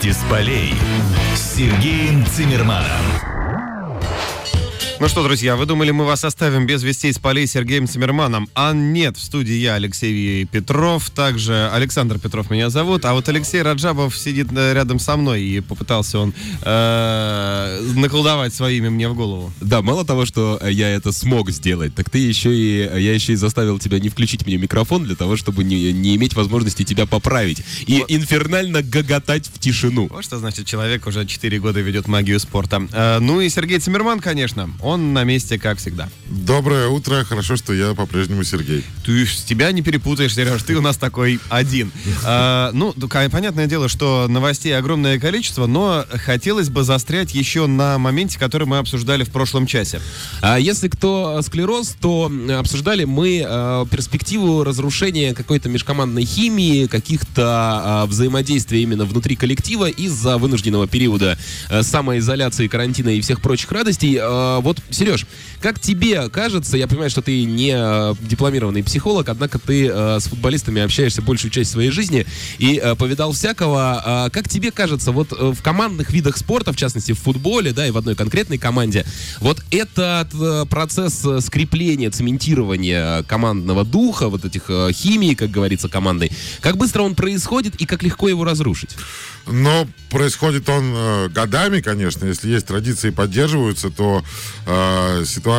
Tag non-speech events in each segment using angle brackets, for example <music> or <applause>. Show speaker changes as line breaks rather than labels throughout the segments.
Новости с полей с Сергеем Цимерманом.
Ну что, друзья, вы думали, мы вас оставим без вестей с полей Сергеем Цимерманом? А нет, в студии я, Алексей Петров, также Александр Петров меня зовут, а вот Алексей Раджабов сидит э, рядом со мной, и попытался он э, наколдовать своими мне в голову.
Да, мало того, что я это смог сделать, так ты еще и, я еще и заставил тебя не включить мне микрофон для того, чтобы не, не иметь возможности тебя поправить и вот. инфернально гоготать в тишину.
Вот что значит человек уже 4 года ведет магию спорта. Э, ну и Сергей Цимерман, конечно, он на месте, как всегда.
Доброе утро. Хорошо, что я по-прежнему Сергей.
Ты с тебя не перепутаешь, Сереж. Ты у нас такой один. А, ну, понятное дело, что новостей огромное количество, но хотелось бы застрять еще на моменте, который мы обсуждали в прошлом часе.
А если кто склероз, то обсуждали мы э, перспективу разрушения какой-то межкомандной химии, каких-то э, взаимодействий именно внутри коллектива из-за вынужденного периода э, самоизоляции, карантина и всех прочих радостей. Э, вот, Сереж, как тебе кажется, я понимаю, что ты не э, дипломированный психолог, однако ты э, с футболистами общаешься большую часть своей жизни и э, повидал всякого. Э, как тебе кажется, вот в командных видах спорта, в частности в футболе, да, и в одной конкретной команде, вот этот процесс скрепления, цементирования командного духа, вот этих химии, как говорится, командой, как быстро он происходит и как легко его разрушить?
Но происходит он годами, конечно. Если есть традиции поддерживаются, то э, ситуация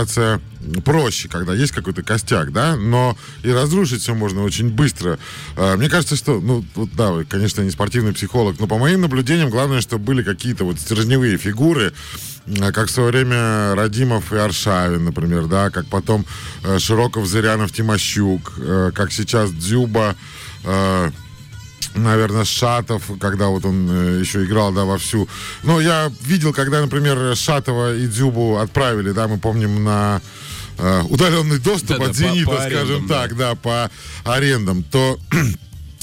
проще, когда есть какой-то костяк, да, но и разрушить все можно очень быстро. Э, мне кажется, что, ну, вот, да, вы, конечно, не спортивный психолог, но по моим наблюдениям главное, чтобы были какие-то вот стержневые фигуры, э, как в свое время Радимов и Аршавин, например, да, как потом э, Широков, Зырянов, Тимощук, э, как сейчас Дзюба, э, наверное, Шатов, когда вот он э, еще играл, да, вовсю. Но я видел, когда, например, Шатова и Дзюбу отправили, да, мы помним, на э, удаленный доступ да, от да, «Зенита», по, по скажем арендам, так, да. да, по арендам, то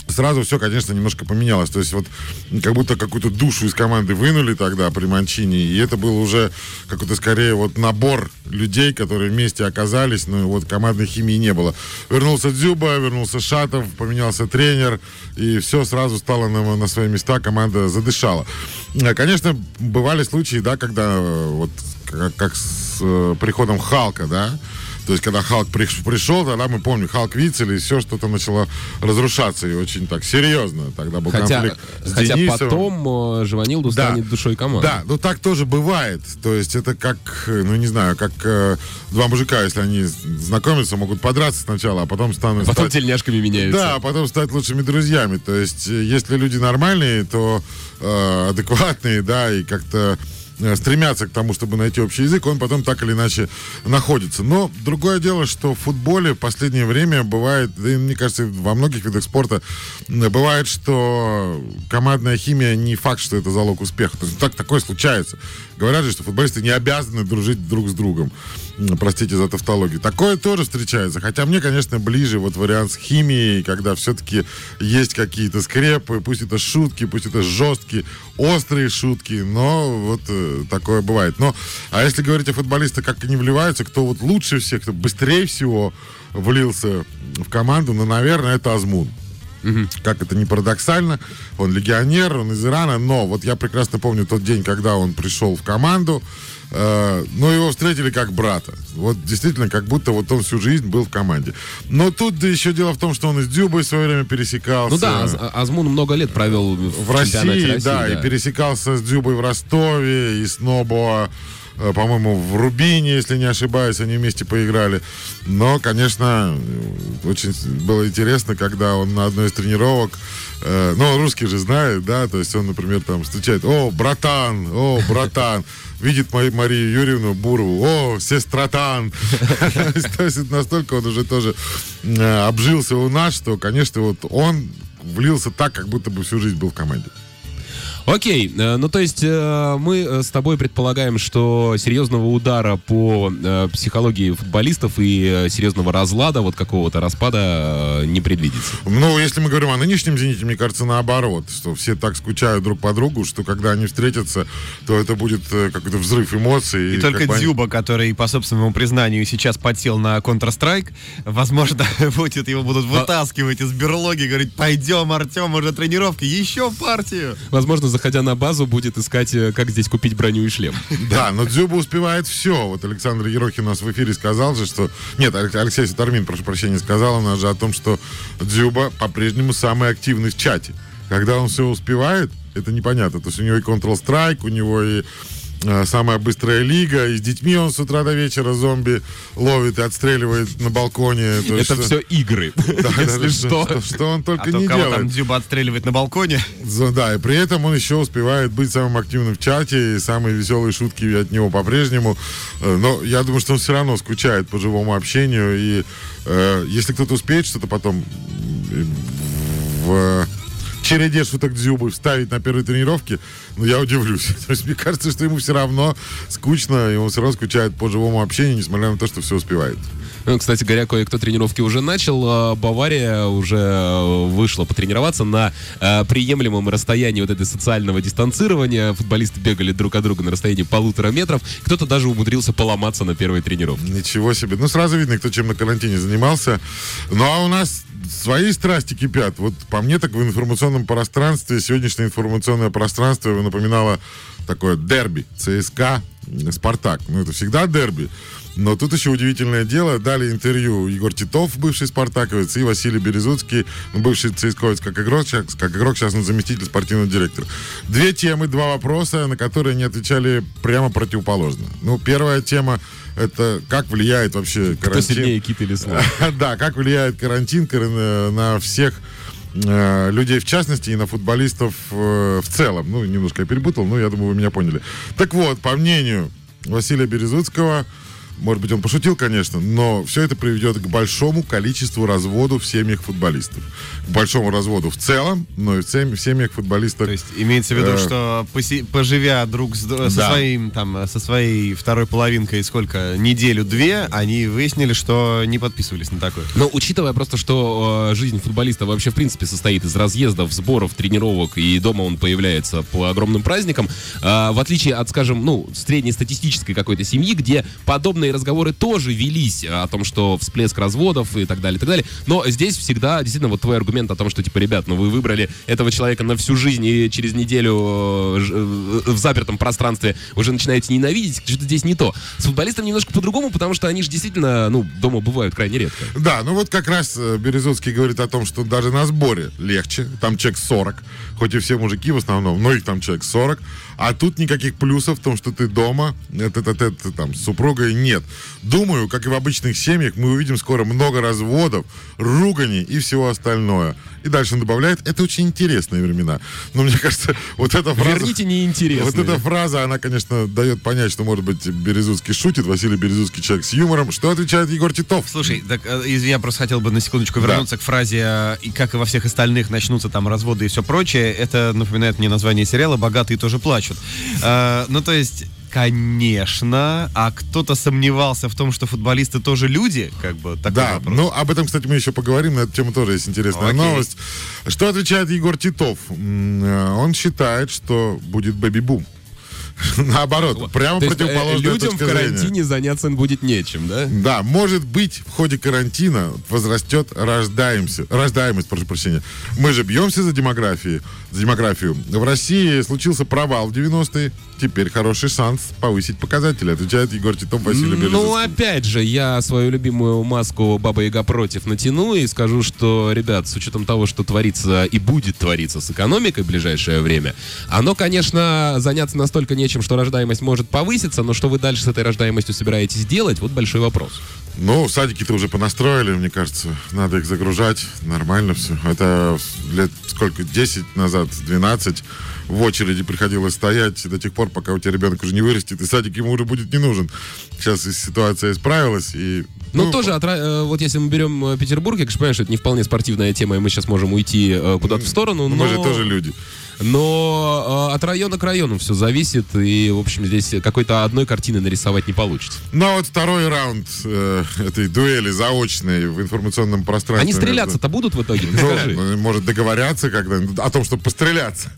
сразу все, конечно, немножко поменялось. То есть вот как будто какую-то душу из команды вынули тогда при Манчине, и это был уже какой-то скорее вот набор людей, которые вместе оказались, но вот командной химии не было. Вернулся Дзюба, вернулся Шатов, поменялся тренер, и все сразу стало на, на свои места, команда задышала. Э, конечно, бывали случаи, да, когда э, вот как, как с э, приходом Халка, да, то есть, когда Халк пришел, тогда мы помним, Халк Вицель, и все что-то начало разрушаться, и очень так серьезно. Тогда был
хотя,
конфликт с
Хотя
Денисовым.
потом э, Живанилду да, станет душой команды.
Да, ну так тоже бывает. То есть, это как, ну не знаю, как э, два мужика, если они знакомятся, могут подраться сначала, а потом станут...
А потом стать, тельняшками меняются.
Да, а потом стать лучшими друзьями. То есть, если люди нормальные, то э, адекватные, да, и как-то стремятся к тому, чтобы найти общий язык, он потом так или иначе находится. Но другое дело, что в футболе в последнее время бывает, да мне кажется, во многих видах спорта бывает, что командная химия не факт, что это залог успеха. То есть так такое случается. Говорят же, что футболисты не обязаны дружить друг с другом. Простите за тавтологию. Такое тоже встречается. Хотя мне, конечно, ближе вот вариант с химией, когда все-таки есть какие-то скрепы, пусть это шутки, пусть это жесткие, острые шутки, но вот э, такое бывает. Но, а если говорить о футболистах, как они вливаются, кто вот лучше всех, кто быстрее всего влился в команду, ну, наверное, это Азмун. Угу. Как это не парадоксально, он легионер, он из Ирана, но вот я прекрасно помню тот день, когда он пришел в команду, э, но его встретили как брата. Вот действительно, как будто вот он всю жизнь был в команде. Но тут да, еще дело в том, что он из Дюбой в свое время пересекался.
Ну да, Аз Азмун много лет провел в, в России, России
да, да, и пересекался с Дюбой в Ростове, и с Нобо по-моему, в Рубине, если не ошибаюсь, они вместе поиграли. Но, конечно, очень было интересно, когда он на одной из тренировок, э, ну, русский же знает, да, то есть он, например, там встречает, о, братан, о, братан, видит Марию Юрьевну Бурову, о, сестратан. <laughs> То есть настолько он уже тоже э, обжился у нас, что, конечно, вот он влился так, как будто бы всю жизнь был в команде.
Окей, э, ну то есть э, мы э, с тобой предполагаем, что серьезного удара по психологии футболистов и серьезного разлада, вот какого-то распада не предвидится.
Ну, если мы говорим о нынешнем «Зените», мне кажется, наоборот, что все так скучают друг по другу, что когда они встретятся, то это будет какой-то взрыв эмоций.
И, и только Дзюба, они... который, по собственному признанию, сейчас подсел на Counter-Strike, возможно, <laughs> будет его будут вытаскивать из берлоги, говорить, пойдем, Артем, уже тренировки, еще партию.
Возможно, заходя на базу, будет искать, э, как здесь купить броню и шлем.
Да, но Дзюба успевает все. Вот Александр Ерохин у нас в эфире сказал же, что... Нет, Алекс- Алексей Сутармин, прошу прощения, сказал у нас же о том, что Дзюба по-прежнему самый активный в чате. Когда он все успевает, это непонятно. То есть у него и Counter-Strike, у него и самая быстрая лига, и с детьми он с утра до вечера зомби ловит и отстреливает на балконе. То
Это все игры, <laughs>
да,
если
да,
что.
что. Что он
А
только
то
не
кого
делает.
там Дзюба отстреливает на балконе.
Да, и при этом он еще успевает быть самым активным в чате, и самые веселые шутки от него по-прежнему. Э, Но я думаю, что он все равно скучает по живому общению, и э, если кто-то успеет что-то потом в череде шуток Дзюбы вставить на первой тренировке, ну, я удивлюсь. <laughs> То есть мне кажется, что ему все равно скучно, и он все равно скучает по живому общению, несмотря на то, что все успевает.
Ну, Кстати говоря, кое-кто тренировки уже начал. А, Бавария уже э, вышла потренироваться на э, приемлемом расстоянии вот этой социального дистанцирования. Футболисты бегали друг от друга на расстоянии полутора метров. Кто-то даже умудрился поломаться на первой тренировке.
Ничего себе. Ну, сразу видно, кто чем на карантине занимался. Ну, а у нас свои страсти кипят. Вот по мне, так в информационном пространстве, сегодняшнее информационное пространство напоминало такое дерби. ЦСКА, Спартак. Ну, это всегда дерби. Но тут еще удивительное дело. Дали интервью Егор Титов, бывший спартаковец, и Василий Березуцкий, бывший ЦСКАовец как игрок, сейчас, как игрок, сейчас он заместитель спортивного директора. Две темы, два вопроса, на которые они отвечали прямо противоположно. Ну, первая тема это как влияет вообще
Кто
карантин.
сильнее, кит или <laughs> слон?
Да, как влияет карантин кар- на на всех э, людей в частности и на футболистов э, в целом. Ну, немножко я перепутал, но я думаю, вы меня поняли. Так вот, по мнению Василия Березуцкого, может быть, он пошутил, конечно, но все это приведет к большому количеству разводов в семьях футболистов. К большому разводу в целом, но и в сем- в семьях футболистов.
То есть имеется в виду,
Э.
что поси- поживя друг с, д- со
Да.
своим там со своей второй половинкой сколько неделю-две, они выяснили, что не подписывались на такое.
Но учитывая просто, что э, жизнь футболиста вообще в принципе состоит из разъездов, сборов, тренировок, и дома он появляется по огромным праздникам, э, в отличие от, скажем, ну, среднестатистической какой-то семьи, где подобные разговоры тоже велись о том, что всплеск разводов и так далее, и так далее. Но здесь всегда действительно вот твой аргумент о том, что, типа, ребят, ну вы выбрали этого человека на всю жизнь и через неделю э, э, в запертом пространстве уже начинаете ненавидеть, что-то здесь не то. С футболистом немножко по-другому, потому что они же действительно, ну, дома бывают крайне редко.
Да, ну вот как раз э, Березовский говорит о том, что даже на сборе легче. Там человек 40, хоть и все мужики в основном, но их там человек 40. А тут никаких плюсов в том, что ты дома, это, это, это, там, с супругой нет. Думаю, как и в обычных семьях, мы увидим скоро много разводов, руганий и всего остальное. И дальше он добавляет, это очень интересные времена. Но мне кажется, вот эта фраза...
Верните неинтересные.
Вот эта фраза, она, конечно, дает понять, что, может быть, Березуцкий шутит, Василий Березуцкий человек с юмором. Что отвечает Егор Титов?
Слушай, так э, я просто хотел бы на секундочку вернуться к фразе э, «И как и во всех остальных начнутся там разводы и все прочее». Это напоминает мне название сериала «Богатые тоже плачут». Э, Ну, то есть... Конечно, а кто-то сомневался в том, что футболисты тоже люди, как бы такой
Да,
вопрос.
ну об этом, кстати, мы еще поговорим, на эту тему тоже есть интересная
Окей.
новость. Что отвечает Егор Титов? Э, Он считает, что будет бэби-бум. <laughs> Наоборот, прямо
То есть, э, людям в
точка зрения.
карантине заняться будет нечем, да?
Да, может быть, в ходе карантина возрастет рождаемся, рождаемость, прошу прощения. Мы же бьемся за демографию, за демографию. В России случился провал в 90-е. Теперь хороший шанс повысить показатели, отвечает Егор Титов, Василий
Ну,
Березовский.
опять же, я свою любимую маску Баба Яга против натяну и скажу, что, ребят, с учетом того, что творится и будет твориться с экономикой в ближайшее время, оно, конечно, заняться настолько нечем, что рождаемость может повыситься, но что вы дальше с этой рождаемостью собираетесь делать, вот большой вопрос.
Ну, садики-то уже понастроили, мне кажется. Надо их загружать. Нормально все. Это лет сколько? 10 назад, 12 в очереди приходилось стоять до тех пор, пока у тебя ребенок уже не вырастет, и садик ему уже будет не нужен. Сейчас ситуация исправилась, и...
Ну, тоже, отра- э, вот если мы берем э, Петербург, я, конечно, понимаю, что это не вполне спортивная тема, и мы сейчас можем уйти э, куда-то в сторону, но...
Мы же тоже люди.
Но э, от района к району все зависит, и, в общем, здесь какой-то одной картины нарисовать не получится.
Ну, а вот второй раунд э, этой дуэли заочной в информационном пространстве.
Они стреляться-то будут в итоге?
Ну, ну, может договорятся когда о том, чтобы постреляться.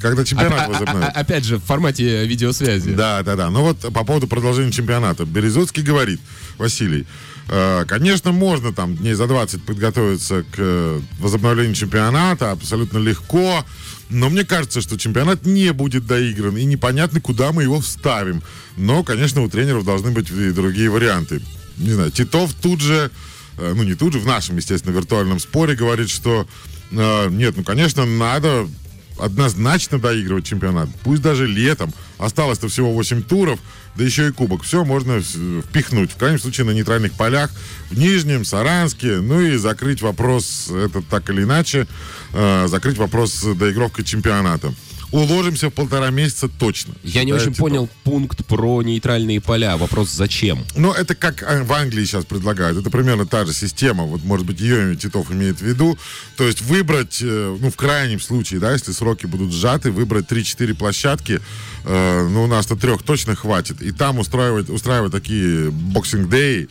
Когда чемпионат
а- а-
возобновят.
а- Опять же, в формате видеосвязи.
Да, да, да. Ну вот по поводу продолжения чемпионата. Березовский говорит, Василий, Э, Конечно, можно там дней за 20 подготовиться к э, возобновлению чемпионата абсолютно легко. Но мне кажется, что чемпионат не будет доигран, и непонятно, куда мы его вставим. Но, конечно, у тренеров должны быть и другие варианты. Не знаю, Титов тут же, э, ну не тут же, в нашем, естественно, виртуальном споре говорит, что э, нет, ну, конечно, надо однозначно доигрывать чемпионат. Пусть даже летом. Осталось-то всего 8 туров, да еще и кубок. Все можно впихнуть. В крайнем случае на нейтральных полях. В Нижнем, Саранске. Ну и закрыть вопрос, это так или иначе, э, закрыть вопрос доигровкой чемпионата. Уложимся в полтора месяца точно.
Я не очень понял пункт про нейтральные поля. Вопрос зачем?
Ну, это как а, в Англии сейчас предлагают. Это примерно та же система. Вот, может быть, ее Титов имеет в виду. То есть выбрать, э, ну, в крайнем случае, да, если сроки будут сжаты, выбрать 3-4 площадки. Э, ну, у нас-то трех точно хватит. И там устраивать, устраивать такие боксинг-дэй.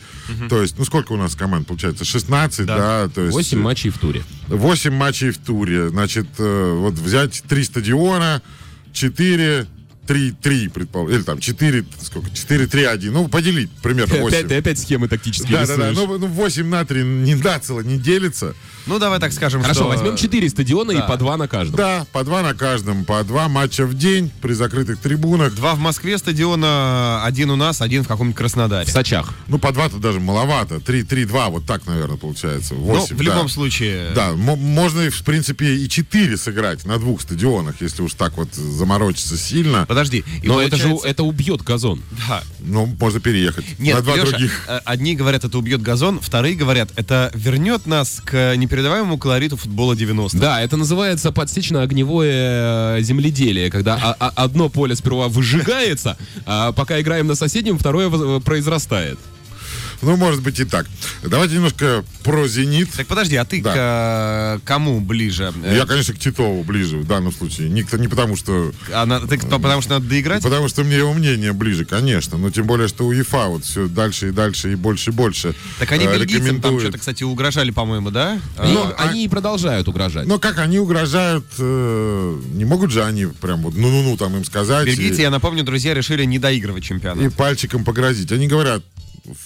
То есть, ну, сколько у нас команд получается? 16, да? то есть,
8 матчей в туре.
8 матчей в туре. Значит, э, вот взять три стадиона, 4, 3, 3, предположим. Или там 4, сколько? 4, 3, 1. Ну, поделить примерно 8.
Опять, ты опять схемы тактические
Да, да, да.
рисуешь.
Ну, ну, 8 на 3 не нацело, не делится.
Ну, давай так скажем,
Хорошо,
что...
возьмем 4 стадиона
Да.
и по 2 на каждом.
Да, по два на каждом, по два матча в день при закрытых трибунах.
Два в Москве стадиона, один у нас, один в каком-нибудь Краснодаре.
В Сочах.
Ну, по два-то даже маловато. 3, 3, 2, вот так, наверное, получается. 8,
ну, в любом случае...
Да, мо- можно, в принципе, и 4 сыграть на двух стадионах, если уж так вот заморочиться сильно.
Подожди. и
Но это же это убьет газон.
Да.
Ну, можно переехать
Нет,
на два
Лёша,
других.
э, одни говорят, это убьет газон, вторые говорят, это вернет нас к непередаваемому колориту футбола 90-х.
Да, это называется подсечно-огневое э, земледелие, когда а- а- одно поле сперва выжигается, а пока играем на соседнем, второе воз- произрастает.
Ну, может быть и так. Давайте немножко про «Зенит».
Так подожди, а ты
Да.
к э, кому ближе? Э,
Я, конечно, к Титову ближе в данном случае. К- не потому, что...
а на- ты к- потому что надо доиграть?
Потому что мне его мнение ближе, конечно. Но тем более, что УЕФА вот все дальше и дальше и больше и больше
Так они
э,
бельгийцам там что-то, кстати, угрожали, по-моему, да?
И
Ну, а-
они и продолжают угрожать.
Но как они угрожают, э, не могут же они прям вот ну-ну-ну там им сказать
Бельгийцы,
и,
я напомню, друзья, решили не доигрывать чемпионат.
и пальчиком погрозить. Они говорят, «Ф-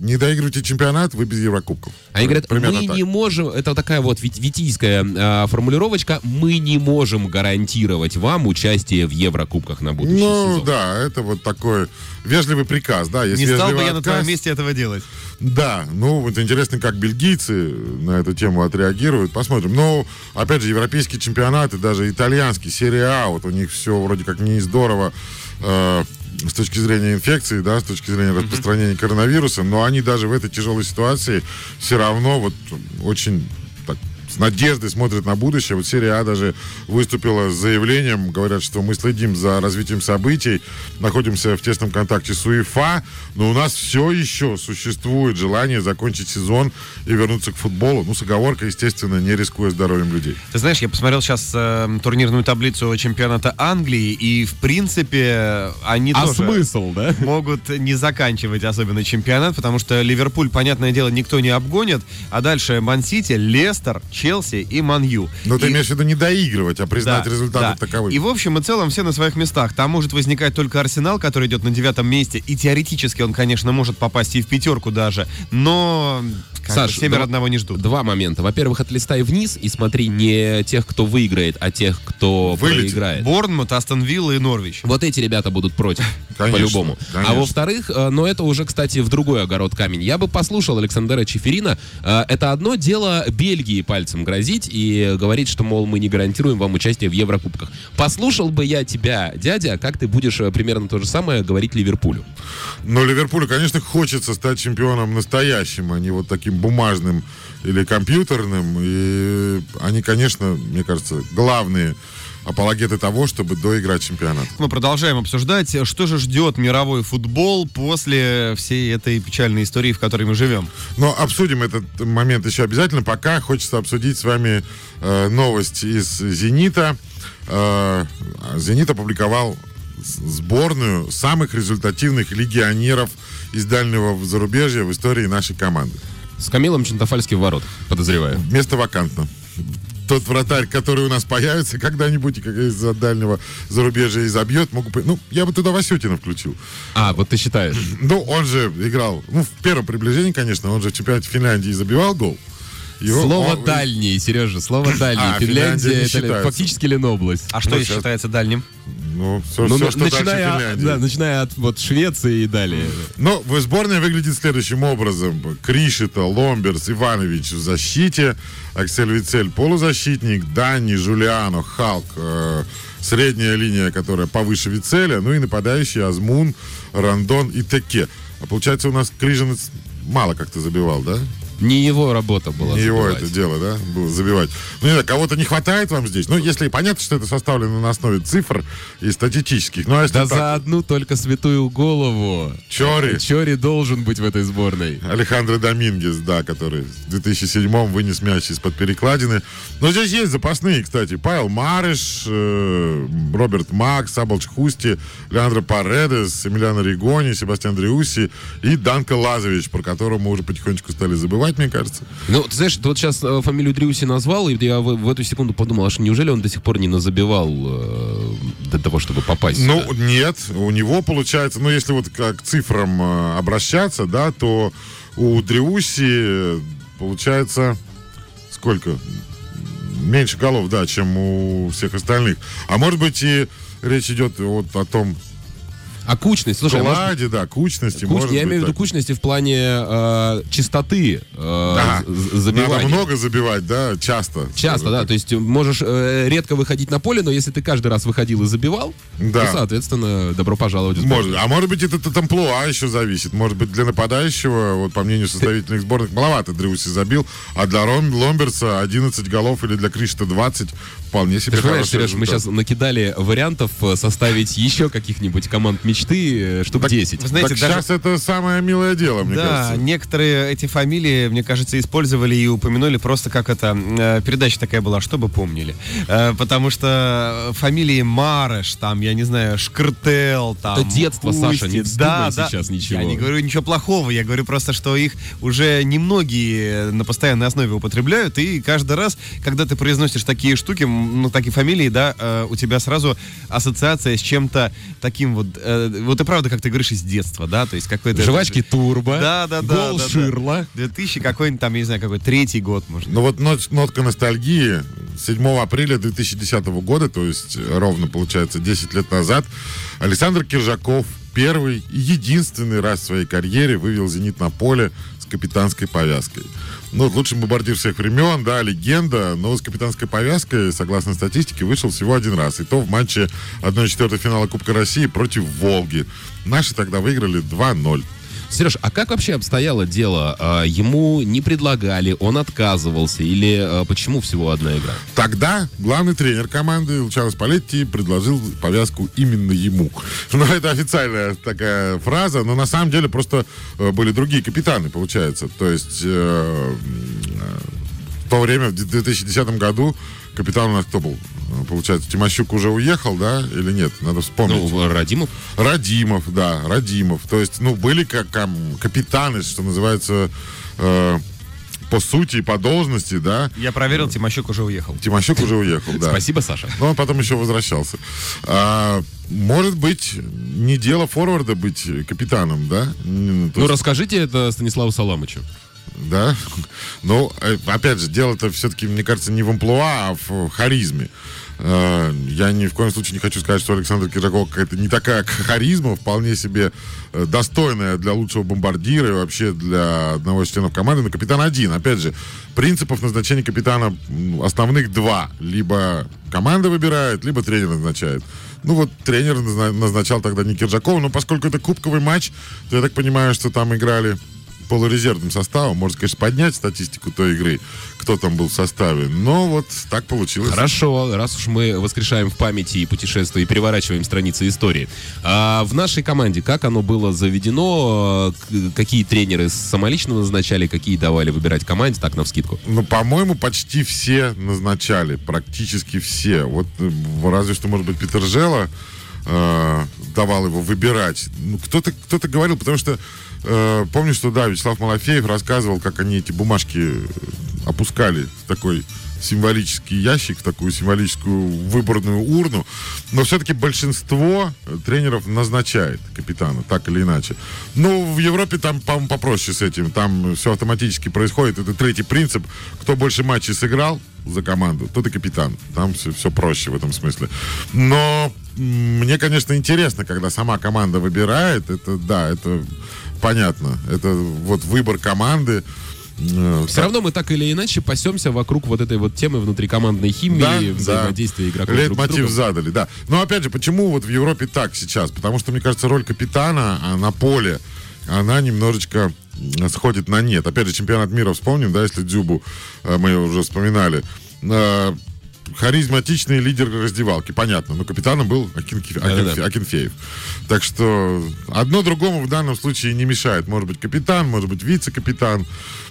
не доигрывайте чемпионат, вы без Еврокубков.
Они говорят,
Примерно
мы
так.
не можем, это такая вот вит- витийская а, формулировочка, мы не можем гарантировать вам участие в Еврокубках на будущий
Ну
сезон.
да, это вот такой вежливый приказ, да. Есть
Не стал бы я на
отказ.
твоем месте этого делать.
Да, ну вот интересно, как бельгийцы на эту тему отреагируют. Посмотрим. Но, опять же, европейские чемпионаты, даже итальянский, серия А, вот у них все вроде как не здорово э, с точки зрения инфекции, да, с точки зрения распространения коронавируса, но они даже в этой тяжелой ситуации все равно вот очень с надеждой смотрят на будущее. Вот серия А даже выступила с заявлением, говорят, что мы следим за развитием событий, находимся в тесном контакте с УЕФА, но у нас все еще существует желание закончить сезон и вернуться к футболу. Ну, с оговоркой, естественно, не рискуя здоровьем людей.
Ты знаешь, я посмотрел сейчас э, турнирную таблицу чемпионата Англии, и, в принципе, они
А
тоже
смысл, да?
могут не заканчивать особенно чемпионат, потому что Ливерпуль, понятное дело, никто не обгонит, а дальше Ман-Сити, Лестер, Челси и Ман-Ю.
Но ты
И-
имеешь в виду не доигрывать, а признать
Да,
результаты
да.
таковыми.
И в общем и целом все на своих местах. Там может возникать только Арсенал, который идет на девятом месте. И теоретически он, конечно, может попасть и в пятерку даже. Но
Саш,
семеро
два-
одного не ждут.
Два момента. Во-первых, отлистай вниз и смотри не тех, кто выиграет, а тех, кто
Вылетит.
проиграет.
Борнмут, Астон Вилла и Норвич.
Вот эти ребята будут против, <laughs> по-любому. А во-вторых, э, но это уже, кстати, в другой огород камень. Я бы послушал Александра Чеферина. Э, Это одно дело Бельгии пальцем грозить и говорить, что, мол, мы не гарантируем вам участие в Еврокубках. Послушал бы я тебя, дядя, как ты будешь э, примерно то же самое говорить Ливерпулю.
Но Ливерпулю, конечно, хочется стать чемпионом настоящим, а не вот таким бумажным или компьютерным. И они, конечно, мне кажется, главные апологеты того, чтобы доиграть чемпионат.
Мы продолжаем обсуждать, что же ждет мировой футбол после всей этой печальной истории, в которой мы живем.
Но обсудим этот момент еще обязательно. Пока хочется обсудить с вами э, новость из «Зенита». Э, «Зенит» опубликовал сборную самых результативных легионеров из дальнего зарубежья в истории нашей команды.
С Камилом Чентофальским в ворот, подозреваю.
Место вакантно. тот вратарь, который у нас появится когда-нибудь, как из-за дальнего зарубежья и забьет, могу... Ну, я бы туда Васютина включил.
А, вот ты считаешь.
Ну, он же играл, ну, в первом приближении, конечно, он же в чемпионате Финляндии забивал гол. Его-
Слово
он-
дальний, Сережа, слово дальний.
А, Финляндия
это фактически Ленобласть.
А что
Ну, сейчас-
считается дальним?
Ну, все,
Ну,
что
начиная,
дальше Финляндии.
да, начиная от вот Швеции и далее.
Но в сборная выглядит следующим образом. Кришита, Ломберс, Иванович в защите, Аксель Вицель полузащитник, Дани, Жулиано, Халк, э, средняя линия, которая повыше Вицеля, ну и нападающие Азмун, Рандон и Теке. А получается у нас Крижинец мало как-то забивал, да?
Не его работа была.
Не его
забивать.
это дело, да, было забивать. Ну, не знаю, кого-то не хватает вам здесь. Ну, если понятно, что это составлено на основе цифр и статистических. Ну, а если
Да
так,
за одну только святую голову.
Чори.
Чори должен быть в этой сборной.
Алехандро Домингес, да, который в 2007-м вынес мяч из-под перекладины. Но здесь есть запасные, кстати. Павел Марыш, э, Роберт Макс, Сабалч Хусти, Леандро Паредес, Эмилиано Ригони, Себастьян Дриуси и Данко Лазович, про которого мы уже потихонечку стали забывать, мне кажется.
Ну, ты знаешь, ты вот сейчас э, фамилию Дрюси назвал, и я в, в эту секунду подумал, аж неужели он до сих пор не назабивал э, до того, чтобы попасть
Ну,
сюда?
нет, у него получается, ну, если вот к, к цифрам э, обращаться, да, то у Дриуси э, получается сколько? Меньше голов, да, чем у всех остальных. А может быть и речь идет вот о том
А кучность, слушай, а может
да, кучности.
Куч-
может
я имею в виду
так.
кучности в плане э, чистоты э,
Да.
забивания.
Надо много забивать, да, часто.
Часто, да. То есть можешь э, редко выходить на поле, но если ты каждый раз выходил и забивал,
Да.
то, соответственно, добро пожаловать.
Может, а может быть, это от амплуа еще зависит. Может быть, для нападающего, вот по мнению составительных сборных, маловато Дрюси забил, а для Ром- Ломберса 11 голов или для Кришта 20 вполне себе
Ты понимаешь, Сереж, мы сейчас накидали вариантов э, составить еще каких-нибудь команд мечты, э, штук 10.
Вы знаете,
так
даже...
сейчас это самое милое дело, мне
да,
кажется.
некоторые эти фамилии, мне кажется, использовали и упомянули просто как это э, передача такая была, чтобы помнили, Э, потому что фамилии Марыш, там, я не знаю, Шкртел, там,
Это детство, Саша, не
да, да.
сейчас ничего.
Я не говорю ничего плохого, я говорю просто, что их уже немногие на постоянной основе употребляют, и каждый раз, когда ты произносишь такие штуки, ну такие фамилии, да, э, у тебя сразу ассоциация с чем-то таким вот, э, вот и правда, как ты говоришь, из детства, да, то есть какой-то
Жвачки Турбо,
да, да, да,
гол
да.
Ширла.
2000 какой-нибудь там, я не знаю, какой третий год, может.
Ну вот нот- нотка ностальгии 7 апреля 2010 года, то есть э, ровно, получается, 10 лет назад, Александр Киржаков первый и единственный раз в своей карьере вывел «Зенит» на поле с капитанской повязкой. Ну, лучший бомбардир всех времен, да, легенда, но с капитанской повязкой, согласно статистике, вышел всего один раз. И то в матче 1-4 финала Кубка России против «Волги». Наши тогда выиграли 2-0.
Сереж, а как вообще обстояло дело? А, Ему не предлагали, он отказывался или а, почему всего одна игра?
Тогда главный тренер команды Лучано Спалетти предложил повязку именно ему. <laughs> Ну, это официальная такая фраза, но на самом деле просто э, были другие капитаны, получается. То есть э, э, в то время, в 2010 году, капитан у нас кто был? Получается, Тимощук уже уехал, да, или нет? Надо вспомнить.
Ну, Радимов.
Радимов, да, Радимов. То есть, ну, были как капитаны, что называется, э, по сути и по должности, да.
Я проверил, Тимощук уже уехал.
Тимощук уже уехал, да.
Спасибо, Саша.
Но он потом еще возвращался. А, может быть, не дело форварда быть капитаном, да?
Ну, расскажите это Станиславу Саламычу.
Да? Ну, э, опять же, дело-то все-таки, мне кажется, не в амплуа, а в харизме. Э, Я ни в коем случае не хочу сказать, что Александр Киржаков какая-то не такая харизма, вполне себе э, достойная для лучшего бомбардира и вообще для одного из членов команды, но капитан один. Опять же, принципов назначения капитана основных два. Либо команда выбирает, либо тренер назначает. Ну вот тренер назна- назначал тогда не Киржакова, но поскольку это кубковый матч, то я так понимаю, что там играли полурезервным составом. Можно, конечно, поднять статистику той игры, кто там был в составе. Но вот так получилось.
Хорошо, раз уж мы воскрешаем в памяти и путешествуем, и переворачиваем страницы истории. А в нашей команде как оно было заведено? Какие тренеры самолично назначали, какие давали выбирать команде, так, навскидку?
Ну, по-моему, почти все назначали. Практически все. Вот разве что, может быть, Питер Жела э, давал его выбирать. Ну, кто-то, кто-то говорил, потому что э, помню, что, да, Вячеслав Малафеев рассказывал, как они эти бумажки опускали в такой символический ящик, в такую символическую выборную урну. Но все-таки большинство тренеров назначает капитана, так или иначе. Ну, в Европе там, по-моему, попроще с этим. Там все автоматически происходит. Это третий принцип. Кто больше матчей сыграл за команду, тот и капитан. Там все, все проще в этом смысле. Но мне, конечно, интересно, когда сама команда выбирает. Это, да, это понятно. Это вот выбор команды.
Э, Все равно мы так или иначе пасемся вокруг вот этой вот темы внутрикомандной химии,
Да,
взаимодействия
да.
игроков друг с
Лейтмотив
другом.
задали, да. Но опять же, почему вот в Европе так сейчас? Потому что, мне кажется, роль капитана а, на поле, она немножечко м, сходит на нет. Опять же, чемпионат мира вспомним, да, если Дзюбу э, мы уже вспоминали. Харизматичный лидер раздевалки, понятно. Но капитаном был Акинфе-
Да-да-да.
Акинфе- Акинфеев. Так что одно другому в данном случае не мешает. Может быть капитан, может быть вице-капитан.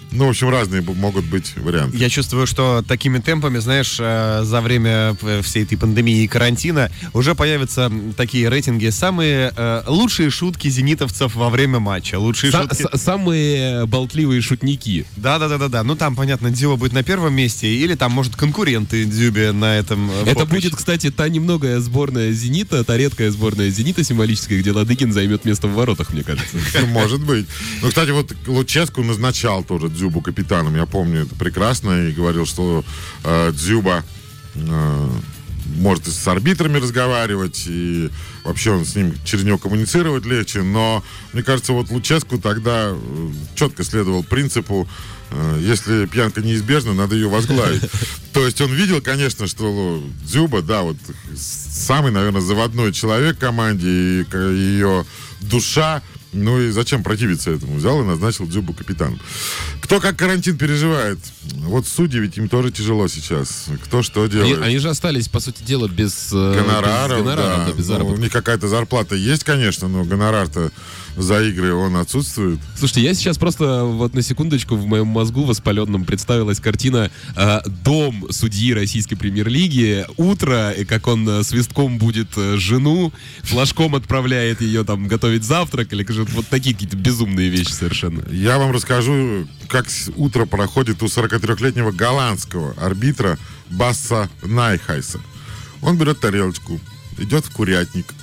Ну, в общем, разные могут быть варианты.
Я чувствую, что такими темпами, знаешь, э, за время э, всей этой пандемии и карантина уже появятся такие рейтинги. Самые э, лучшие шутки зенитовцев во время матча. Лучшие
Са-
шутки...
самые болтливые шутники.
Да, да, да, да, да. Ну там, понятно, Дзюба будет на первом месте, или там, может, конкуренты Дзюбе на этом. э,
Это
поприще.
будет, кстати, та немногое сборная «Зенита», та редкая сборная «Зенита» символическая, где Ладыгин займет место в воротах, мне кажется. <laughs>
Может быть. Ну, кстати, вот Луческу назначал тоже Дзюбу капитаном. Я помню это прекрасно. И говорил, что э, Дзюба э, может и с арбитрами разговаривать, и вообще он с ним через него коммуницировать легче. Но, мне кажется, вот Луческу тогда э, четко следовал принципу если пьянка неизбежна, надо ее возглавить. <laughs> То есть он видел, конечно, что Дзюба, да, вот самый, наверное, заводной человек в команде, и ее душа. Ну и зачем противиться этому? Взял и назначил Дзюбу капитаном. Кто как карантин переживает? Вот судьи, ведь им тоже тяжело сейчас. Кто что
Они,
делает?
они же остались, по сути дела, без э,
Гонораров,
без гонораров,
да.
да, без
Ну, у
заработка.
них какая-то зарплата есть, конечно, но гонорар-то за игры он отсутствует.
Слушайте, я сейчас просто вот на секундочку в моем мозгу воспаленном представилась картина э, «Дом судьи российской премьер-лиги», утро, и как он э, свистком будет э, жену, флажком отправляет ее там готовить завтрак, или же вот такие какие-то безумные вещи совершенно.
Я вам расскажу, как утро проходит у 43-летнего голландского арбитра Басса Найхайса. Он берет тарелочку, идет в курятник,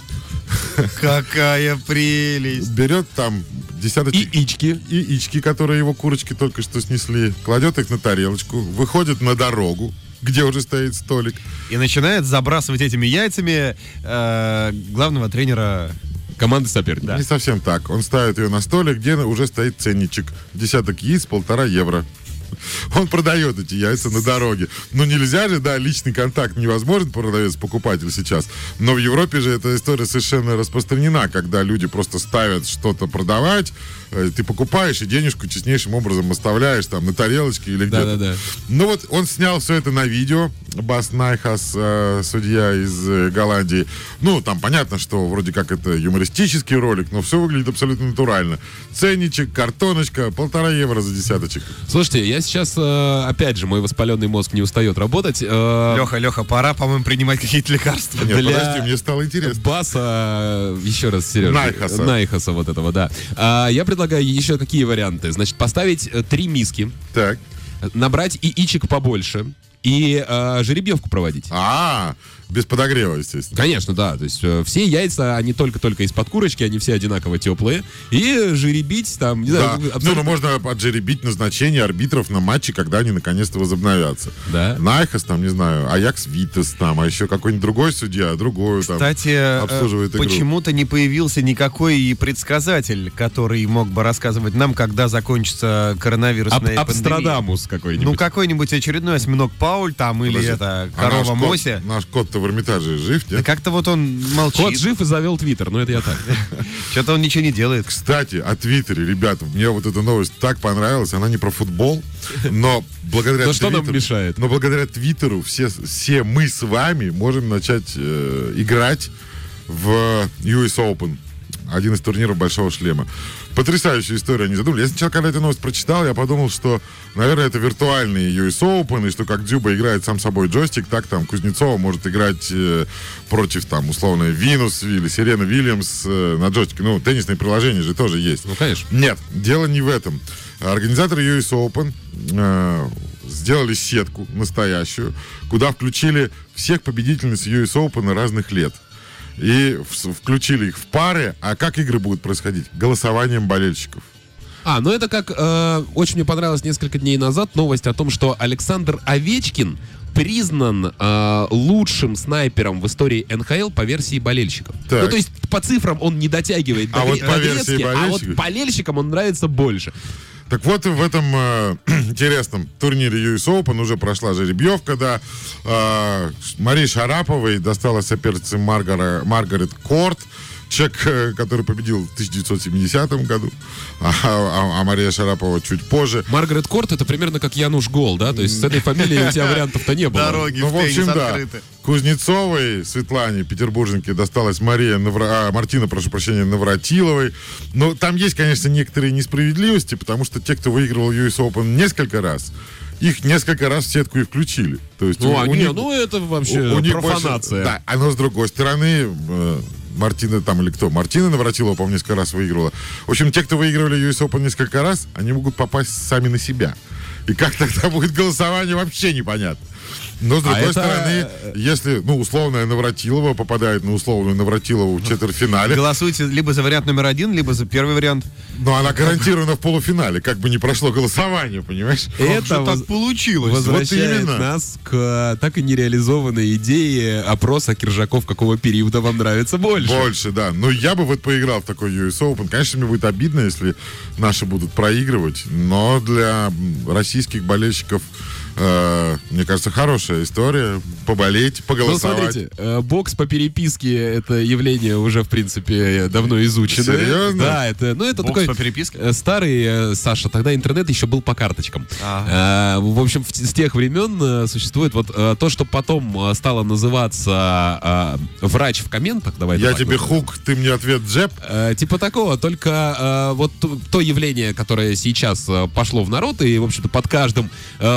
Какая прелесть.
берет там
И
десяточек
ички.
яички, которые его курочки только что снесли, кладет их на тарелочку, выходит на дорогу, где уже стоит столик.
И начинает забрасывать этими яйцами э, главного тренера.
Команды соперника.
Не совсем так. Он ставит ее на столик, где уже стоит ценничек. Десяток яиц, полтора евро. <laughs> Он продает эти яйца на дороге. Ну, нельзя же, да, личный контакт невозможен, продавец-покупатель сейчас. Но в Европе же эта история совершенно распространена, когда люди просто ставят что-то продавать, э, ты покупаешь и денежку честнейшим образом оставляешь там на тарелочке или где-то.
Да-да-да.
Ну вот он снял все это на видео. Бас Найхас, э, судья из э, Голландии. Ну, там понятно, что вроде как это юмористический ролик, но все выглядит абсолютно натурально. Ценничек, картоночка, полтора евро за десяточек.
Слушайте, я сейчас, э, опять же, мой воспаленный мозг не устает работать. Э,
Леха, Леха, пора, по-моему, принимать какие-то лекарства.
Нет,
Для-
подожди, мне стало интересно.
Баса, еще раз, Сережа.
Найхаса.
Найхаса вот этого, да. А, я предлагаю еще какие варианты. Значит, поставить э, три миски,
Так.
набрать яичек побольше и э, жеребьевку проводить.
А, без подогрева, естественно.
Конечно, да. То есть э, все яйца, они только-только из-под курочки, они все одинаково теплые. И жеребить там, не
Да.
знаю,
Ну,
абсолютно-
но можно отжеребить назначение арбитров на матче, когда они наконец-то возобновятся.
Да.
Найхас, там, не знаю, Аякс Витас, там, а еще какой-нибудь другой судья, другой там.
Кстати, э,
обслуживает игру.
почему-то не появился никакой предсказатель, который мог бы рассказывать нам, когда закончится
Аб-
коронавирусная пандемия.
Абстрадамус какой-нибудь.
Ну, какой-нибудь очередной осьминог Пауль там, или
Подожди.
это,
А наш
корова
кот-
Мося.
Наш кот-то в Эрмитаже жив,
Да
нет?
как-то вот он молчит.
Кот жив и завел твиттер, но это я так. <laughs>
Что-то он ничего не делает.
Кстати, о Твиттере, ребята, мне вот эта новость так понравилась. Она не про футбол, но благодаря <laughs>
Но что нам
Твиттеру-
мешает?
Но благодаря Твиттеру все, все мы с вами можем начать э, играть в US Open. один из турниров Большого Шлема. Потрясающая история, не задумали. Я сначала, когда эту новость прочитал, я подумал, что, наверное, это виртуальный US Open, и что как Дзюба играет сам собой джойстик, так там Кузнецова может играть э, против, там, условно, Винус или Сирена Вильямс э, на джойстике. Ну, теннисные приложения же тоже есть.
Ну, конечно.
Нет, дело не в этом. Организаторы US Open э, сделали сетку настоящую, куда включили всех победительниц US Open разных лет. И включили их в пары. А как игры будут происходить? Голосованием болельщиков.
А, ну это как э, очень мне понравилось несколько дней назад новость о том, что Александр Овечкин признан э, лучшим снайпером в истории НХЛ по версии болельщиков.
Так.
Ну, то есть по цифрам он не дотягивает до,
А вот
Гре-
по
до
версии
Грецки, а вот болельщикам он нравится больше.
Так вот, в этом э, <clears throat> интересном турнире US Open уже прошла жеребьевка, да. Э, Марии Шараповой досталась сопернице Маргара- Маргарет Корт. Человек, э, который победил в 1970 году, а, а- а Мария Шарапова чуть позже.
Маргарет Корт это примерно как Януш Гол, да? То есть с этой фамилией у тебя <laughs> вариантов-то не было.
Дороги
Ну,
в
в общем, да.
открыты.
Кузнецовой, Светлане, петербурженке, досталась Мария Навра... а, Мартина, прошу прощения, Навратиловой. Но там есть, конечно, некоторые несправедливости, потому что те, кто выигрывал US Open несколько раз, их несколько раз в сетку и включили. То есть
Ну,
у-
а
у
не,
них-
ну это вообще
у- у них больше-
профанация.
да, а но с другой стороны, э, Мартина там или кто? Мартина Навратилова, по-моему, несколько раз выигрывала. В общем, те, кто выигрывали US Open несколько раз, они могут попасть сами на себя. И как тогда <laughs> будет голосование, вообще непонятно. Но, с другой
это-
стороны, если, ну, условная Навратилова попадает на условную Навратилову в четвертьфинале,
Голосуйте либо за вариант номер один, либо за первый вариант.
но она гарантирована в полуфинале, как бы не прошло голосование, понимаешь?
Это воз-
так получилось?
Возвращает
именно.
нас к э, так и нереализованной идее опроса Киржаков, какого периода вам нравится больше.
Больше, да. Но я бы вот поиграл в такой US Open. Конечно, мне будет обидно, если наши будут проигрывать. Но для российских болельщиков, э, мне кажется, хорошая история. Поболеть,
Ну,
поголосовать.
смотрите, э, бокс по переписке это явление уже, в принципе, давно изучено.
Серьезно?
Да, это, ну, это
Бокс
такой
по переписке?
э, старый, Саша, тогда интернет еще был по карточкам.
Ага.
Э, В общем, в- с тех времен существует вот то, что потом стало называться врач в комментах. Давай
Я тебе
назовем.
хук, ты мне ответ джеб.
Типа такого, только вот то, то явление, которое сейчас пошло в народ, и, в общем-то, под каждым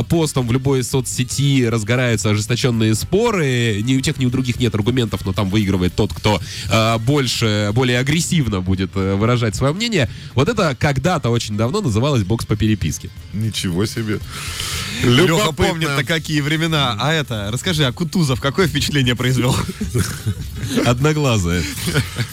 постом в любой соцсети разгораются ожесточенные споры. Ни у тех, ни у других нет аргументов, но там выигрывает тот, кто э, больше, более агрессивно будет э, выражать свое мнение. Вот это когда-то очень давно называлось бокс по переписке.
Ничего себе.
Леха помнит-то какие времена. А это, расскажи, а Кутузов какое впечатление произвел? <laughs>
Одноглазая.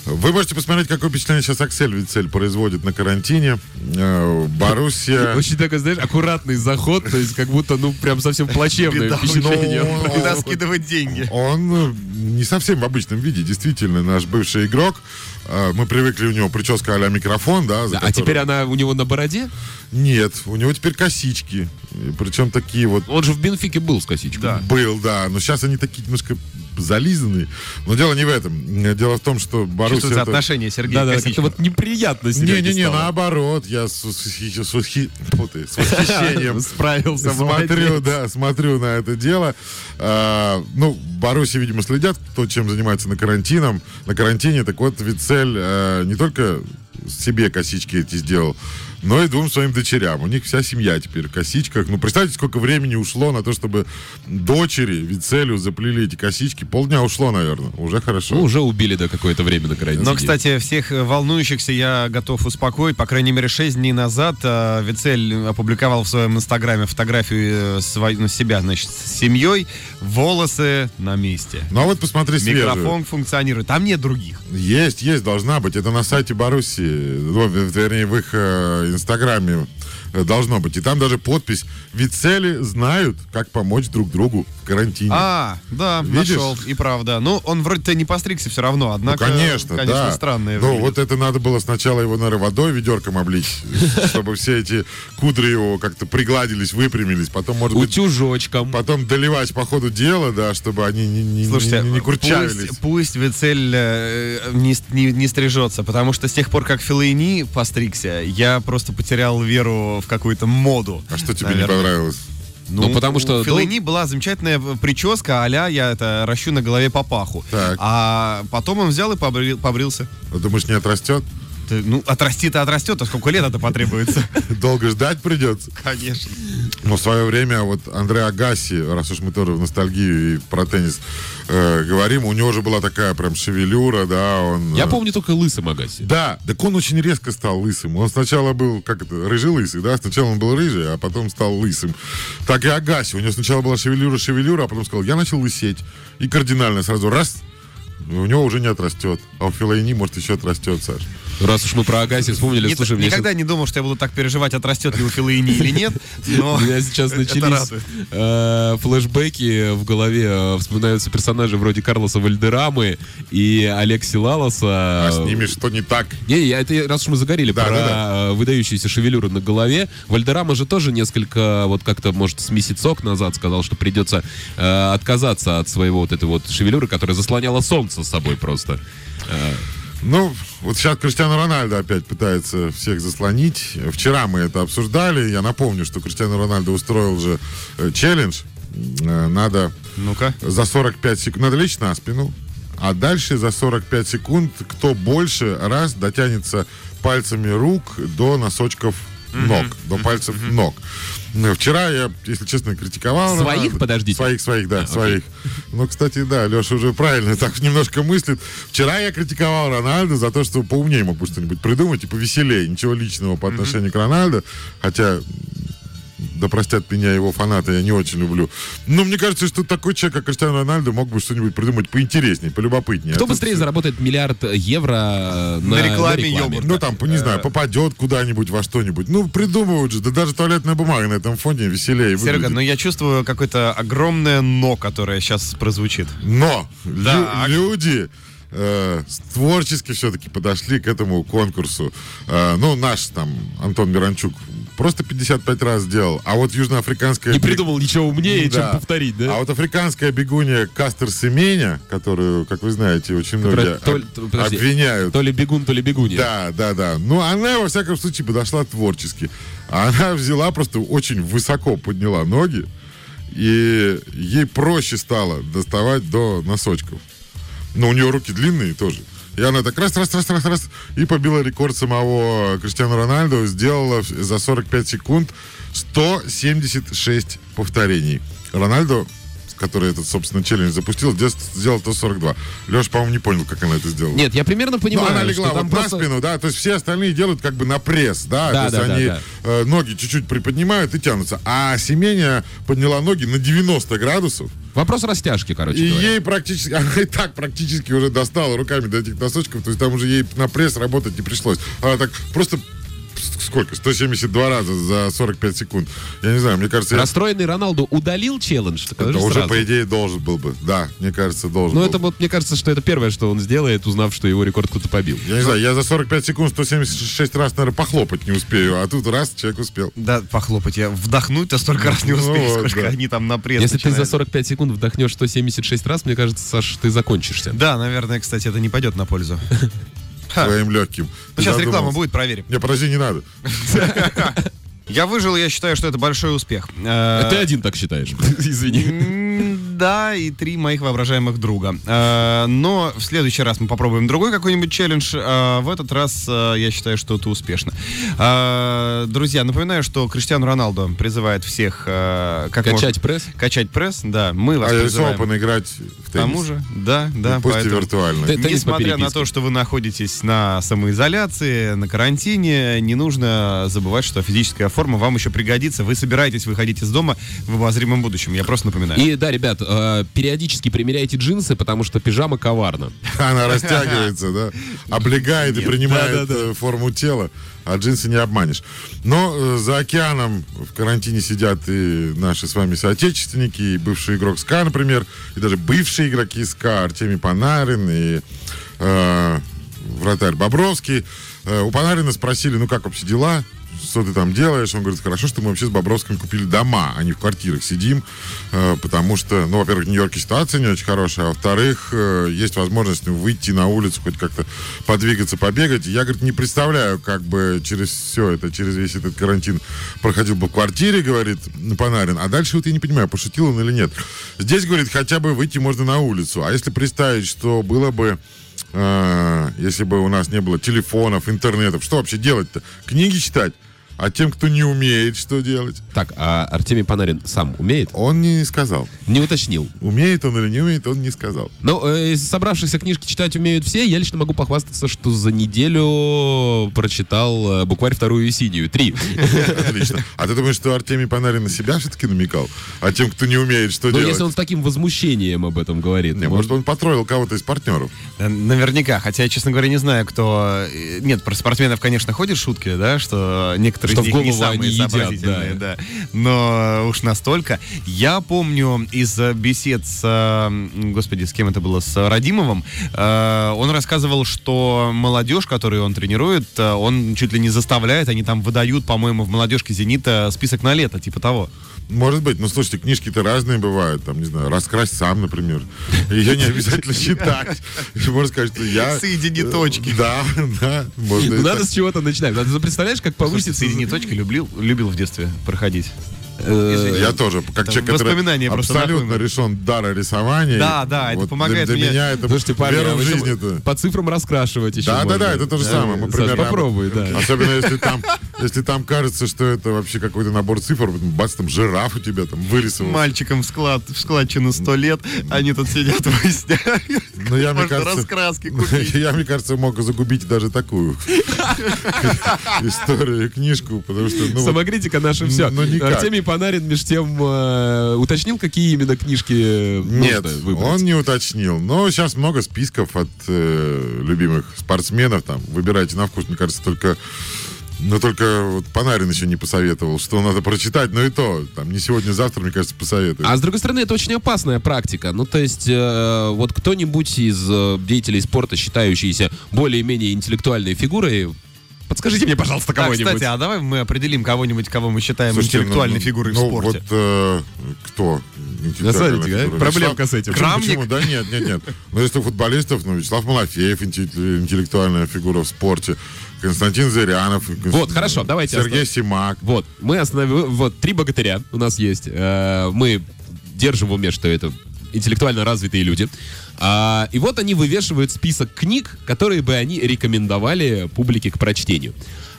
Вы можете посмотреть, какое впечатление сейчас Аксель Вицель производит на карантине. Э, Боруссия...
Очень такой, знаешь, аккуратный заход, то есть как будто, ну, прям совсем плачевное
Беда,
впечатление.
ну, <laughs>
Куда скидывать деньги?
Он э, не совсем в обычном виде, действительно, наш бывший игрок. Э, Мы привыкли, у него прическа а микрофон, да. за
А
которую-
теперь она у него на бороде?
Нет, у него теперь косички. Причем такие вот...
Он же в Бенфике был с косичкой.
Да.
Был, да. Но сейчас они такие немножко зализанные. Но дело не в этом. Дело в том, что Боруссия...
Чувствуется
это-
отношение Сергея
Да, да, как-то вот неприятно
Не-не-не, наоборот. Я с, восхи- с восхи- фу ты, с восхищением <laughs>
Справился,
смотрю,
молодец.
да, смотрю на это дело. А, ну, Баруси, видимо, следят, кто чем занимается на карантином. На карантине, так вот, Вицель а, не только себе косички эти сделал, но и двум своим дочерям. У них вся семья теперь в косичках. Ну, представьте, сколько времени ушло на то, чтобы дочери Вицелю заплели эти косички. Полдня ушло, наверное. Уже хорошо.
Ну, уже убили до какое-то время на карантине.
Но, кстати, всех э, волнующихся я готов успокоить. По крайней мере, 6 дней назад э, Вицель опубликовал в своем инстаграме фотографию э, свой- ну, себя, значит, с семьей. Волосы на месте.
Ну, а вот посмотри свежую.
Микрофон функционирует. Там нет других.
Есть, есть, должна быть. Это на сайте Боруссии, ну, вернее, в их инстаграме должно быть. И там даже подпись «Вицели знают, как помочь друг другу в карантине».
А, да,
Видишь?
нашел. И правда. Ну, он вроде-то не постригся все равно,
Ну,
однако,
конечно, да.
странное
Ну, вот это надо было сначала его, наверное, водой ведерком облить, <laughs> чтобы все эти кудри его как-то пригладились, выпрямились. Потом, может быть,
Утюжочком.
потом доливать по ходу дела, да, чтобы они не, не,
Слушайте,
не, не курчавились.
пусть, пусть Вицель э, не, не- не стрижется, потому что с тех пор, как Филайни постригся, я просто потерял веру в какую-то моду.
А что тебе
наверное.
не понравилось?
Ну, потому что
У Феллини была замечательная прическа, а я это ращу на голове папаху.
Так.
А потом он взял и побрил- побрился.
Вот Думаешь, не отрастет?
Ты, ну, отрасти-то отрастет, а сколько лет это потребуется? <laughs>
Долго ждать придется.
Конечно.
Но в свое время вот Андре Агаси, раз уж мы тоже в ностальгию и про теннис э, говорим, у него же была такая прям шевелюра, да, он...
Я
э,
помню только лысым Агаси.
Да, так он очень резко стал лысым. Он сначала был, как это, рыжий-лысый, да? Сначала он был рыжий, а потом стал лысым. Так и Агаси. У него сначала была шевелюра-шевелюра, а потом сказал, я начал лысеть. И кардинально сразу раз, у него уже не отрастет. А у Филайни, может, еще отрастет, Саш.
Раз уж мы про Агаси вспомнили,
Ни-
слушай, мне
никогда не думал, что я буду так переживать, отрастет ли у Филаини или нет, но <laughs>
У меня сейчас начались э, флешбеки в голове. э, Вспоминаются персонажи вроде Карлоса Вальдерамы и Алекси Лалоса.
А с ними что не так?
Не, я, это раз уж мы заговорили
Да,
про
да,
э, выдающиеся шевелюры на голове. Вальдерама же тоже несколько, вот как-то, может, с месяцок назад сказал, что придется э, отказаться от своего вот этой вот шевелюры, которая заслоняла солнце с собой просто.
Ну, вот сейчас Криштиану Рональдо опять пытается всех заслонить. Вчера мы это обсуждали. Я напомню, что Криштиану Рональдо устроил же э, челлендж. Э, надо
Ну-ка.
за 45 секунд, надо лечь на спину, а дальше за 45 секунд кто больше раз дотянется пальцами рук до носочков ног, до пальцев ног. Ну, Вчера я, если честно, критиковал.
Своих,
Рональдо.
подождите?
Своих, своих, да, своих. Ну, кстати, да, Леша уже правильно <laughs> так немножко мыслит. Вчера я критиковал Рональда за то, что поумнее мог бы что-нибудь придумать и повеселее. Ничего личного по отношению к Рональдо, хотя да простят меня его фанаты, я не очень люблю. Но мне кажется, что такой человек, как Криштиану Рональдо, мог бы что-нибудь придумать поинтереснее, полюбопытнее.
Кто
А
быстрее
всё-
заработает миллиард евро э, на,
На рекламе йогурта.
Ну, там, не знаю, попадет куда-нибудь во что-нибудь. Ну, придумывают же. Да даже туалетная бумага на этом фоне веселее
Серега, но я чувствую какое-то огромное «но», которое сейчас прозвучит.
Но лю-
Так.
люди э, творчески все-таки подошли к этому конкурсу. Э, ну, наш там Антон Миранчук просто 55 раз сделал. А вот южноафриканская...
Не придумал ничего умнее,
Да.
чем повторить, да?
А вот африканская бегунья Кастер Семеня, которую, как вы знаете, очень
Которая
многие
то
об-
подожди.
обвиняют.
То ли бегун, то ли бегунья.
Да, да, да. Ну, она, во всяком случае, подошла творчески. Она взяла, просто очень высоко подняла ноги, и ей проще стало доставать до носочков. Но у нее руки длинные тоже. И она так раз, раз, раз, раз, раз, и побила рекорд самого Криштиану Рональду, сделала за 45 секунд 176 повторений. Рональдо, который этот, собственно, челлендж запустил, сделал- сделал 142. Леша, по-моему, не понял, как она это сделала.
Нет, я примерно
Ну,
понимаю,
она легла вот
просто...
на спину, да, то есть все остальные делают как бы на пресс, да,
Да,
то есть
да, да,
они
да.
э, ноги чуть-чуть приподнимают и тянутся, а Семеня подняла ноги на 90 градусов,
Вопрос растяжки, короче
и
говоря.
ей практически, <laughs> она и так практически уже достала руками до этих носочков, то есть там уже ей на пресс работать не пришлось. Она так просто сколько? 172 раза за 45 секунд. Я не знаю, мне кажется, я-
Расстроенный Роналду удалил челлендж?
Это уже
сразу.
по идее должен был бы. Да, мне кажется, должен
Ну,
был.
это вот, мне кажется, что это первое, что он сделает, узнав, что его рекорд кто-то побил.
Я не знаю, я за 45 секунд 176 раз, наверное, похлопать не успею, а тут раз человек успел.
Да, похлопать я. Вдохнуть-то столько раз не
Ну
успею,
вот,
сколько
да.
они там на пресс
Если ты за
начинают.
45 секунд вдохнешь 176 раз, мне кажется, Саш, ты закончишься.
Да, наверное, кстати, это не пойдет на пользу. <laughs> Ха.
Своим легким.
Ну, сейчас реклама
Задумался.
будет, проверим.
Не, подожди, не надо. <laughs>
Я выжил, я считаю, что это большой успех. Э,
Ты один так считаешь. <laughs> Извини.
Да, и три моих воображаемых друга. Э, Но в следующий раз мы попробуем другой какой-нибудь челлендж. А В этот раз э, я считаю, что это успешно. Э, Друзья, напоминаю, что Криштиану Роналдо призывает всех э, как
Качать
можно-
пресс?
Качать пресс, да. Мы вас
А
призываем.
Open играть в
К тому
теннис.
же, да, да.
Ну, пусть и
поэтому-
виртуально.
Ты- теннис по
Несмотря на то, что вы находитесь на самоизоляции, на карантине, не нужно забывать, что физическая форма вам еще пригодится. Вы собираетесь выходить из дома в обозримом будущем. Я просто напоминаю.
И да, ребят, э, периодически примеряйте джинсы, потому что пижама коварна. <laughs>
Она растягивается, да, облегает и принимает э, форму тела, а джинсы не обманешь. Но э, за океаном в карантине сидят и наши с вами соотечественники, и бывший игрок СКА, например, и даже бывшие игроки СКА, Артемий Панарин и э, вратарь Бобровский. Э, у Панарина спросили, ну как вообще дела? Что ты там делаешь? Он говорит, хорошо, что мы вообще с Бобровским купили дома, а не в квартирах сидим, э, потому что, ну, во-первых, в Нью-Йорке ситуация не очень хорошая, а во-вторых, э, есть возможность ну, выйти на улицу, хоть как-то подвигаться, побегать. Я, говорит, не представляю, как бы через все это, через весь этот карантин проходил бы в квартире, говорит Панарин. А дальше вот я не понимаю, пошутил он или нет. Здесь, говорит, хотя бы выйти можно на улицу. А если представить, что было бы э, если бы у нас не было телефонов, интернетов, что вообще делать-то? Книги читать? А тем, кто не умеет, что делать?
Так, а Артемий Панарин сам умеет?
Он не сказал.
Не уточнил.
Умеет он или не умеет, он не сказал.
Ну, э, собравшихся книжки читать умеют все. Я лично могу похвастаться, что за неделю прочитал э, букварь вторую и синюю. Три. <laughs>
Отлично. А ты думаешь, что Артемий Панарин на себя все-таки намекал? А тем, кто не умеет, что
Но
делать?
если он с таким возмущением об этом говорит.
Не, может, он потроил кого-то из партнеров.
Наверняка, хотя я, честно говоря, не знаю, кто... э, Нет, про спортсменов, конечно, ходят шутки, да, что некоторые
Что
из
в
них не самые
они едят,
сообразительные, да. Но уж настолько. Я помню из э, бесед с... э, Господи, с кем это было? С Радимовым. э, Он рассказывал, что молодежь, которую он тренирует, он чуть ли не заставляет, они там выдают, по-моему, в молодежке «Зенита» список на лето, типа того.
Может быть, но слушайте, книжки-то разные бывают. Там, не знаю, раскрась сам, например. Ее не обязательно читать. Можно сказать, что я...
Соедини точки.
Да, да. Можно и
Надо с чего-то начинать. Надо, представляешь, как повысится...
«Соедини точки» любил, любил в детстве проходить.
Э,
Я тоже, как человек, который абсолютно решен дара рисования.
Да, да, это
Вот
помогает
для, для
мне.
меня это
Слушайте, парни,
вера
а
в жизнь это...
по цифрам раскрашивать еще
Да, да,
можно.
да, это то же самое. Мы
Саш,
примерно...
попробуй, да.
Особенно если там, если там кажется, что это вообще какой-то набор цифр, бац, там жираф у тебя там вырисовал.
Мальчикам в, склад, в складчину 100 лет, они тут сидят <laughs> выясняют.
Ну, я, мне кажется,
раскраски <laughs> купить.
Я, мне кажется, мог загубить даже такую <laughs> историю, книжку, потому что, ну,
Самокритика наша все.
ну, никак.
Артемий Панарин меж тем э, уточнил, какие именно книжки
нет, он не уточнил. Но сейчас много списков от э, любимых спортсменов. Там выбирайте на вкус, мне кажется, только но только вот Панарин еще не посоветовал, что надо прочитать, но и то, там, не сегодня-завтра, мне кажется, посоветует.
А с другой стороны, это очень опасная практика. Ну, то есть, э, вот кто-нибудь из э, деятелей спорта, считающийся более-менее интеллектуальной фигурой, подскажите мне, пожалуйста,
Так,
кого-нибудь.
кстати, а давай мы определим кого-нибудь, кого мы считаем
Слушайте,
интеллектуальной
ну,
фигурой
ну,
в спорте.
Вот э, кто?
смотрите, да,
фигура?
проблемка
Вячеслав-
с этим.
Почему,
Крамник?
почему? Да нет, нет, нет. Но если у футболистов, ну, Вячеслав Малафеев, интелле- интеллектуальная фигура в спорте, Константин Зырянов,
Вот, хорошо, давайте
Сергей
оставим.
Симак.
Вот, мы остановили... Вот, три богатыря у нас есть. Э, мы держим в уме, что это интеллектуально развитые люди. А, и вот они вывешивают список книг, которые бы они рекомендовали публике к прочтению.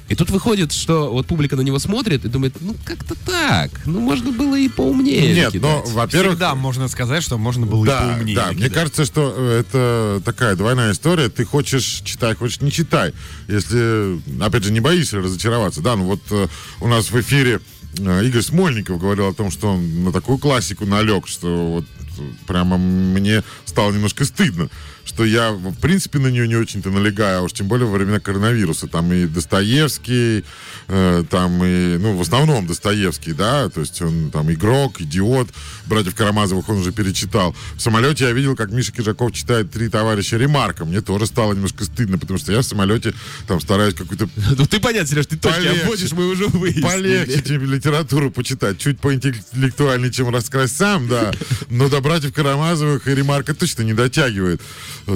И тут выходит, что вот публика на него смотрит и думает, ну как-то так, ну можно было и поумнее
Нет, но,
накидать».
во-первых,
Всегда можно сказать, что можно было и
Да,
поумнее.
да, мне
накидать.
кажется, что э, это такая двойная история. Ты хочешь читай, хочешь не читай. Если, опять же, не боишься разочароваться. Да, ну вот э, у нас в эфире э, Игорь Смольников говорил о том, что он на такую классику налег, что вот прямо мне стало немножко стыдно, что я, в принципе, на нее не очень-то налегаю, а уж тем более во времена коронавируса. Там и Достоевский, э, там и, ну, в основном Достоевский, да, то есть он там игрок, идиот, братьев Карамазовых он уже перечитал. В самолете я видел, как Миша Кижаков читает «Три товарища Ремарка». Мне тоже стало немножко стыдно, потому что я в самолете там стараюсь какую-то <laughs>
Ну ты понятно, Сереж, ты точки обводишь, мы уже выяснили.
полегче чем литературу почитать. Чуть поинтеллектуальнее, чем раскрась сам, да. Но братьев Карамазовых и Ремарка точно не дотягивает.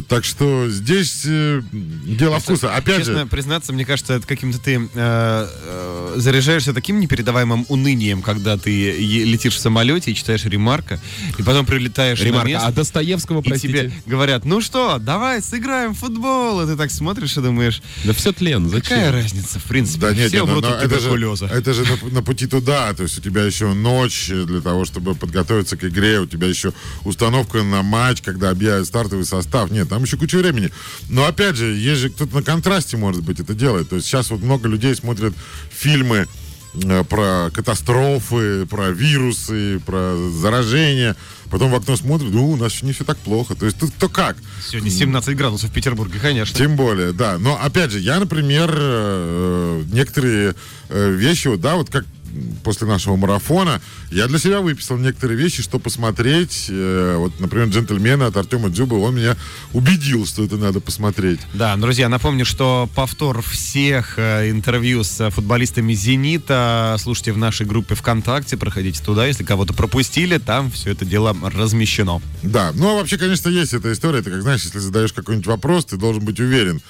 Так что здесь э, дело вкуса. Опять
Честно
же,
признаться, мне кажется, это каким-то ты э, э, заряжаешься таким непередаваемым унынием, когда ты летишь в самолете и читаешь ремарка, и потом прилетаешь на
Ремарка,
место,
а Достоевского,
и
простите?
тебе говорят, ну что, давай сыграем в футбол. И ты так смотришь и думаешь,
Да все тлен, зачем?
какая разница, в принципе,
да нет,
все
нет, но-
умрут
но
от
это же, это же на, на пути туда. То есть у тебя еще ночь для того, чтобы подготовиться к игре. У тебя еще установка на матч, когда объявят стартовый состав. Нет, там еще куча времени. Но опять же, есть же кто-то на контрасте, может быть, это делает. То есть сейчас вот много людей смотрят фильмы э, про катастрофы, про вирусы, про заражение. Потом в окно смотрят, ну, у нас не все так плохо. То есть тут кто как.
Сегодня 17 градусов в Петербурге, конечно.
Тем более, да. Но опять же, я, например, э, некоторые э, вещи, вот, да, вот как после нашего марафона я для себя выписал некоторые вещи, что посмотреть. Э, вот, например, «Джентльмены» от Артема Дзюбы, он меня убедил, что это надо посмотреть.
Да, друзья, напомню, что повтор всех э, интервью с футболистами «Зенита» слушайте в нашей группе ВКонтакте, проходите туда, если кого-то пропустили, там все это дело размещено.
Да, ну а вообще, конечно, есть эта история. Это как, знаешь, если задаешь какой-нибудь вопрос, ты должен быть уверен,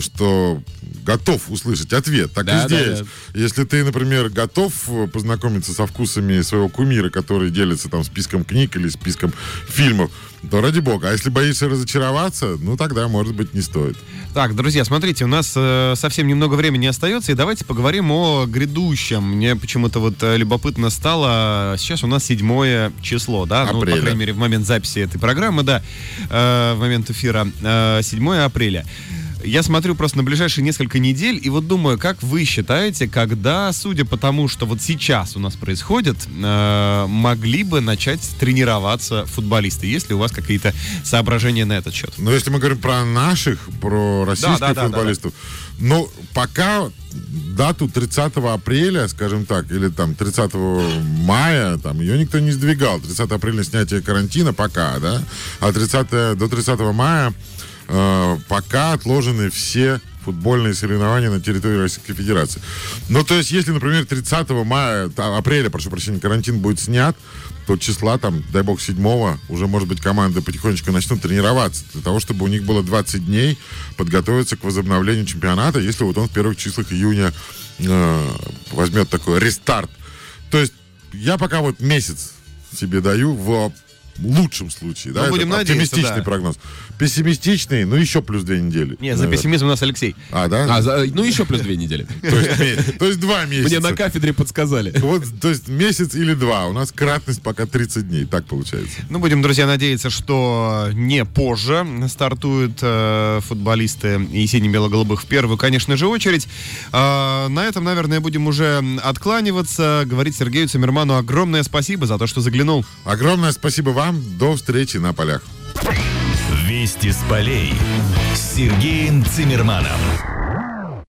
что готов услышать ответ. Так
Да,
и здесь.
да,
Если ты, например, готов познакомиться со вкусами своего кумира, который делится там списком книг или списком фильмов, то ради бога. А если боишься разочароваться, ну тогда, может быть, не стоит.
Так, друзья, смотрите, у нас э, совсем немного времени остается, и давайте поговорим о грядущем. Мне почему-то вот э, любопытно стало, сейчас у нас седьмое число, да? Ну,
Апреля.
по крайней мере, в момент записи этой программы, да, э, в момент эфира, э, 7 апреля. Я смотрю просто на ближайшие несколько недель, и вот думаю, как вы считаете, когда, судя по тому, что вот сейчас у нас происходит, э, могли бы начать тренироваться футболисты? Есть ли у вас какие-то соображения на этот счет?
Но если мы говорим про наших, про российских
да, да,
футболистов, ну, пока дату 30 апреля, скажем так, или там 30 мая, там ее никто не сдвигал. 30 апреля снятие карантина пока, да, а 30, до 30 мая э, пока отложены все футбольные соревнования на территории Российской Федерации. Ну, то есть, если, например, 30 мая, апреля, прошу прощения, карантин будет снят, то числа, там, дай бог, 7 уже, может быть, команды потихонечку начнут тренироваться для того, чтобы у них было 20 дней подготовиться к возобновлению чемпионата, если вот он в первых числах июня э, возьмет такой рестарт. То есть, я пока вот месяц себе даю в лучшем случае, да, это
будем надеяться,
оптимистичный
да.
прогноз. Пессимистичный, ну, еще плюс две недели.
Нет, за
наверное.
пессимизм у нас Алексей.
А, да?
А, за- ну еще плюс две недели. <laughs>
То есть, ме- то есть два месяца.
Мне на кафедре подсказали.
Вот, то есть месяц или два. У нас кратность пока 30 дней. Так получается.
Ну, будем, друзья, надеяться, что не позже стартуют э, футболисты и сине-бело-голубых в первую, конечно же, очередь. А, на этом, наверное, будем уже откланиваться. Говорить Сергею Цимерману огромное спасибо за то, что заглянул.
Огромное спасибо вам. До встречи на полях.
Вести с полей с Сергеем Цимерманом.